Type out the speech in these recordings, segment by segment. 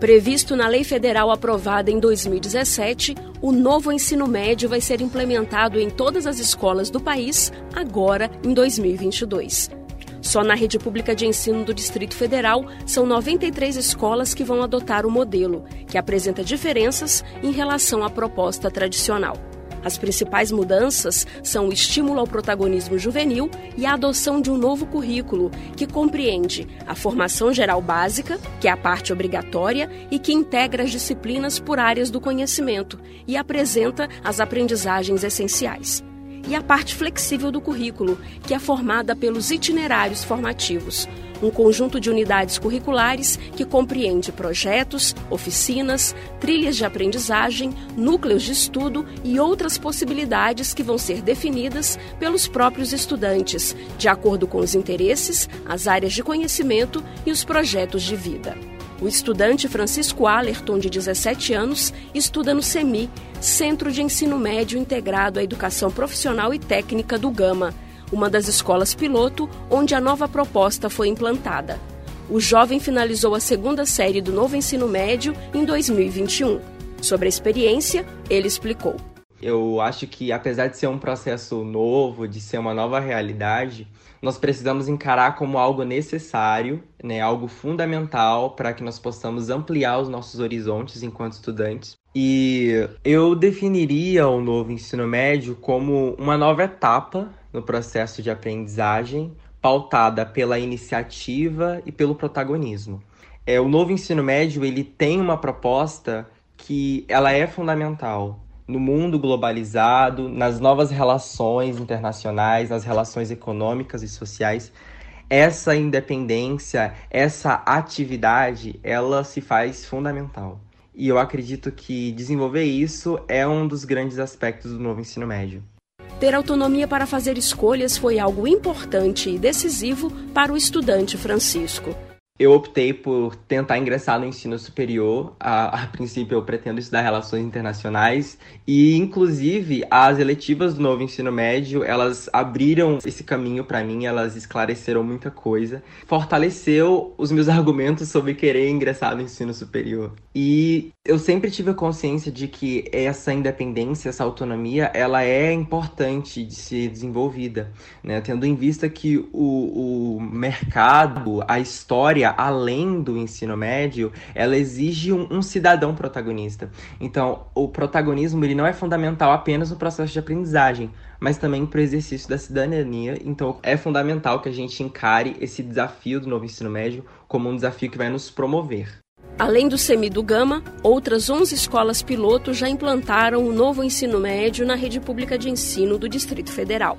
Previsto na lei federal aprovada em 2017, o novo ensino médio vai ser implementado em todas as escolas do país agora em 2022. Só na rede pública de ensino do Distrito Federal são 93 escolas que vão adotar o modelo, que apresenta diferenças em relação à proposta tradicional. As principais mudanças são o estímulo ao protagonismo juvenil e a adoção de um novo currículo, que compreende a formação geral básica, que é a parte obrigatória e que integra as disciplinas por áreas do conhecimento e apresenta as aprendizagens essenciais e a parte flexível do currículo, que é formada pelos itinerários formativos, um conjunto de unidades curriculares que compreende projetos, oficinas, trilhas de aprendizagem, núcleos de estudo e outras possibilidades que vão ser definidas pelos próprios estudantes, de acordo com os interesses, as áreas de conhecimento e os projetos de vida. O estudante Francisco Allerton, de 17 anos, estuda no CEMI, Centro de Ensino Médio Integrado à Educação Profissional e Técnica do Gama, uma das escolas piloto onde a nova proposta foi implantada. O jovem finalizou a segunda série do novo ensino médio em 2021. Sobre a experiência, ele explicou. Eu acho que, apesar de ser um processo novo, de ser uma nova realidade, nós precisamos encarar como algo necessário, né, algo fundamental para que nós possamos ampliar os nossos horizontes enquanto estudantes. E eu definiria o novo ensino médio como uma nova etapa no processo de aprendizagem, pautada pela iniciativa e pelo protagonismo. É, o novo ensino médio ele tem uma proposta que ela é fundamental, no mundo globalizado, nas novas relações internacionais, nas relações econômicas e sociais, essa independência, essa atividade, ela se faz fundamental. E eu acredito que desenvolver isso é um dos grandes aspectos do novo ensino médio. Ter autonomia para fazer escolhas foi algo importante e decisivo para o estudante Francisco. Eu optei por tentar ingressar no ensino superior. A, a, princípio, eu pretendo estudar relações internacionais e, inclusive, as eletivas do novo ensino médio elas abriram esse caminho para mim. Elas esclareceram muita coisa, fortaleceu os meus argumentos sobre querer ingressar no ensino superior. E eu sempre tive a consciência de que essa independência, essa autonomia, ela é importante de ser desenvolvida, né? Tendo em vista que o, o mercado, a história além do ensino médio, ela exige um, um, cidadão protagonista. Então, o protagonismo ele não é fundamental apenas no processo de aprendizagem, mas também para o exercício da cidadania. Então, é fundamental que a gente encare esse desafio do novo ensino médio como um desafio que vai nos promover. Além do SEMI do Gama, outras 11 escolas piloto já implantaram o novo ensino médio na rede pública de ensino do Distrito Federal.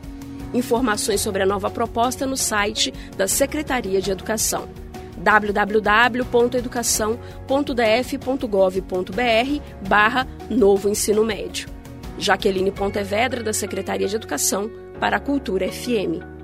Informações sobre a nova proposta no site da Secretaria de Educação www.educação.df.gov.br barra Novo Ensino Médio. Jaqueline Pontevedra, da Secretaria de Educação, para a Cultura FM.